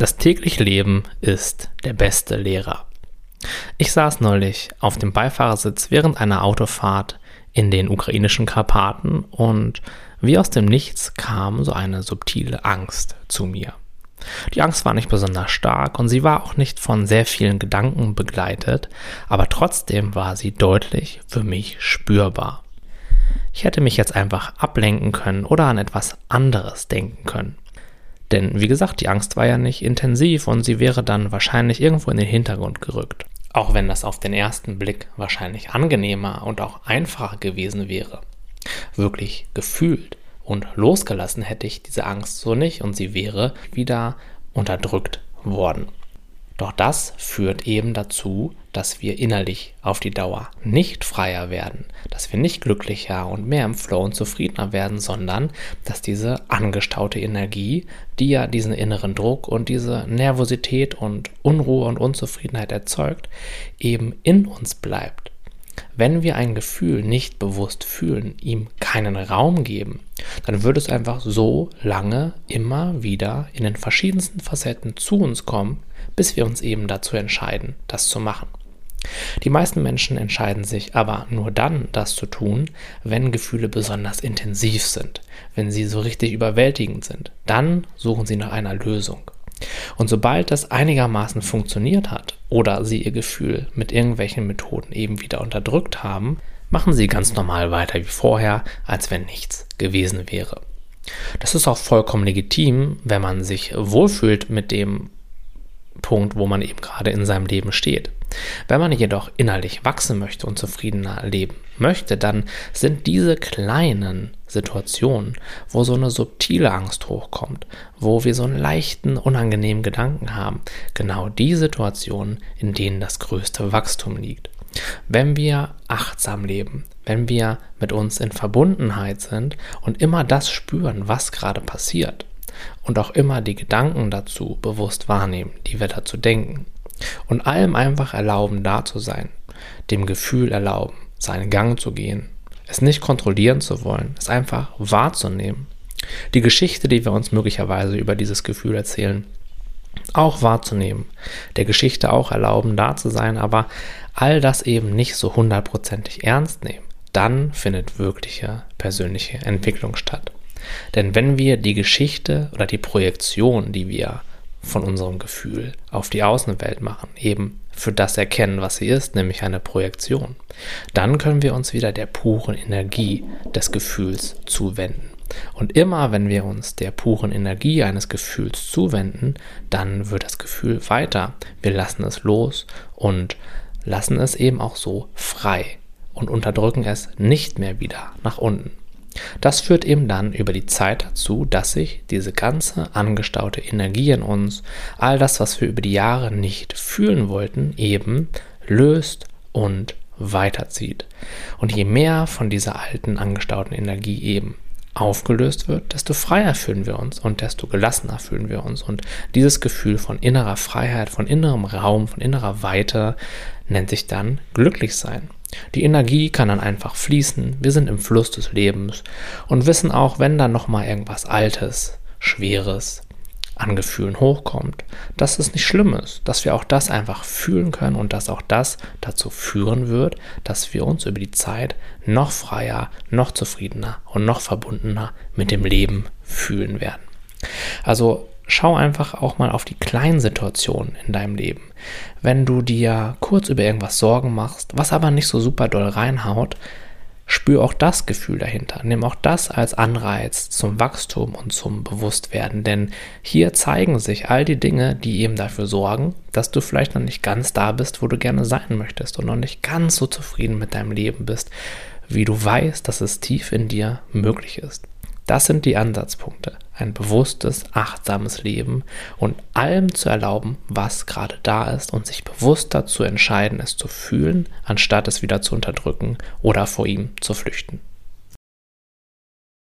Das tägliche Leben ist der beste Lehrer. Ich saß neulich auf dem Beifahrersitz während einer Autofahrt in den ukrainischen Karpaten und wie aus dem Nichts kam so eine subtile Angst zu mir. Die Angst war nicht besonders stark und sie war auch nicht von sehr vielen Gedanken begleitet, aber trotzdem war sie deutlich für mich spürbar. Ich hätte mich jetzt einfach ablenken können oder an etwas anderes denken können. Denn wie gesagt, die Angst war ja nicht intensiv und sie wäre dann wahrscheinlich irgendwo in den Hintergrund gerückt. Auch wenn das auf den ersten Blick wahrscheinlich angenehmer und auch einfacher gewesen wäre. Wirklich gefühlt und losgelassen hätte ich diese Angst so nicht und sie wäre wieder unterdrückt worden. Doch das führt eben dazu, dass wir innerlich auf die Dauer nicht freier werden, dass wir nicht glücklicher und mehr im Flow und zufriedener werden, sondern dass diese angestaute Energie, die ja diesen inneren Druck und diese Nervosität und Unruhe und Unzufriedenheit erzeugt, eben in uns bleibt. Wenn wir ein Gefühl nicht bewusst fühlen, ihm keinen Raum geben, dann wird es einfach so lange immer wieder in den verschiedensten Facetten zu uns kommen, bis wir uns eben dazu entscheiden, das zu machen. Die meisten Menschen entscheiden sich aber nur dann, das zu tun, wenn Gefühle besonders intensiv sind, wenn sie so richtig überwältigend sind. Dann suchen sie nach einer Lösung. Und sobald das einigermaßen funktioniert hat oder sie ihr Gefühl mit irgendwelchen Methoden eben wieder unterdrückt haben, machen sie ganz normal weiter wie vorher, als wenn nichts gewesen wäre. Das ist auch vollkommen legitim, wenn man sich wohlfühlt mit dem, Punkt, wo man eben gerade in seinem Leben steht. Wenn man jedoch innerlich wachsen möchte und zufriedener leben möchte, dann sind diese kleinen Situationen, wo so eine subtile Angst hochkommt, wo wir so einen leichten, unangenehmen Gedanken haben, genau die Situationen, in denen das größte Wachstum liegt. Wenn wir achtsam leben, wenn wir mit uns in Verbundenheit sind und immer das spüren, was gerade passiert, und auch immer die Gedanken dazu bewusst wahrnehmen, die wir dazu denken. Und allem einfach erlauben, da zu sein, dem Gefühl erlauben, seinen Gang zu gehen, es nicht kontrollieren zu wollen, es einfach wahrzunehmen. Die Geschichte, die wir uns möglicherweise über dieses Gefühl erzählen, auch wahrzunehmen, der Geschichte auch erlauben, da zu sein, aber all das eben nicht so hundertprozentig ernst nehmen. Dann findet wirkliche persönliche Entwicklung statt. Denn wenn wir die Geschichte oder die Projektion, die wir von unserem Gefühl auf die Außenwelt machen, eben für das erkennen, was sie ist, nämlich eine Projektion, dann können wir uns wieder der puren Energie des Gefühls zuwenden. Und immer wenn wir uns der puren Energie eines Gefühls zuwenden, dann wird das Gefühl weiter. Wir lassen es los und lassen es eben auch so frei und unterdrücken es nicht mehr wieder nach unten. Das führt eben dann über die Zeit dazu, dass sich diese ganze angestaute Energie in uns, all das, was wir über die Jahre nicht fühlen wollten, eben löst und weiterzieht. Und je mehr von dieser alten angestauten Energie eben aufgelöst wird, desto freier fühlen wir uns und desto gelassener fühlen wir uns. Und dieses Gefühl von innerer Freiheit, von innerem Raum, von innerer Weite nennt sich dann glücklich sein. Die Energie kann dann einfach fließen, wir sind im Fluss des Lebens und wissen auch, wenn dann nochmal irgendwas Altes, Schweres an Gefühlen hochkommt, dass es nicht schlimm ist, dass wir auch das einfach fühlen können und dass auch das dazu führen wird, dass wir uns über die Zeit noch freier, noch zufriedener und noch verbundener mit dem Leben fühlen werden. Also schau einfach auch mal auf die kleinen Situationen in deinem Leben. Wenn du dir kurz über irgendwas Sorgen machst, was aber nicht so super doll reinhaut, spür auch das Gefühl dahinter. Nimm auch das als Anreiz zum Wachstum und zum Bewusstwerden, denn hier zeigen sich all die Dinge, die eben dafür sorgen, dass du vielleicht noch nicht ganz da bist, wo du gerne sein möchtest und noch nicht ganz so zufrieden mit deinem Leben bist, wie du weißt, dass es tief in dir möglich ist. Das sind die Ansatzpunkte. Ein bewusstes, achtsames Leben und allem zu erlauben, was gerade da ist und sich bewusst dazu entscheiden, es zu fühlen, anstatt es wieder zu unterdrücken oder vor ihm zu flüchten.